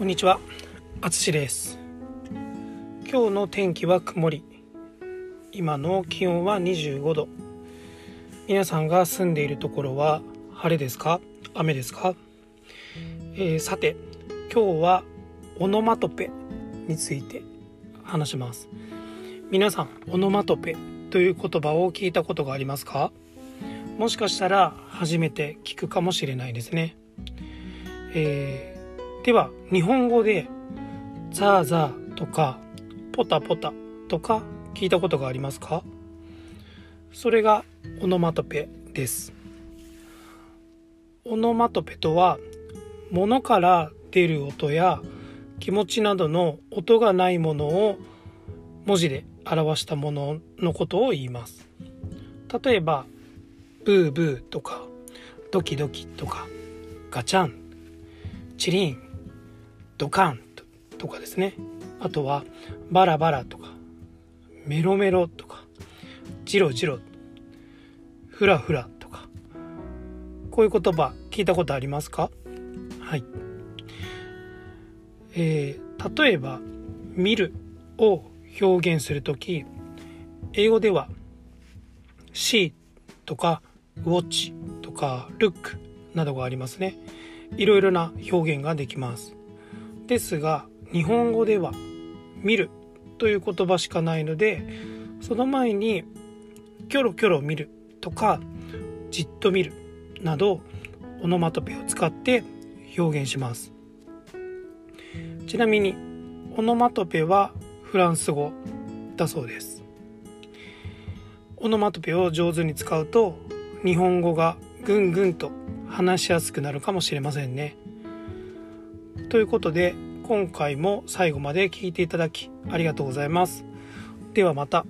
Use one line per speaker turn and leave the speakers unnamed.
こんにちは、あつしです。今日の天気は曇り。今の気温は25度。皆さんが住んでいるところは晴れですか？雨ですか、えーさて、今日はオノマトペについて話します。皆さん、オノマトペという言葉を聞いたことがありますか？もしかしたら初めて聞くかもしれないですね。えーでは日本語でザーザーとかポタポタとか聞いたことがありますか？それがオノマトペです。オノマトペとは物から出る音や気持ちなどの音がないものを文字で表したもののことを言います。例えばブーブーとかドキドキとかガチャンチリンドカンとかですね。あとはバラバラとかメロメロとかジロジロフラフラとか。こういう言葉聞いたことありますか？はい。えー例えば「見る」を表現する時英語では「see」とか「watch」とか「look」などがありますね。いろいろな表現ができます。ですが日本語では「見る」という言葉しかないのでその前に「キョロキョロ見る」とか「じっと見る」などオノマトペを使って表現します。ちなみにオノマトペはフランス語だそうです。オノマトペを上手に使うと日本語がぐんぐんと話しやすくなるかもしれませんね。ということで今回も最後まで聴いていただきありがとうございますではまた。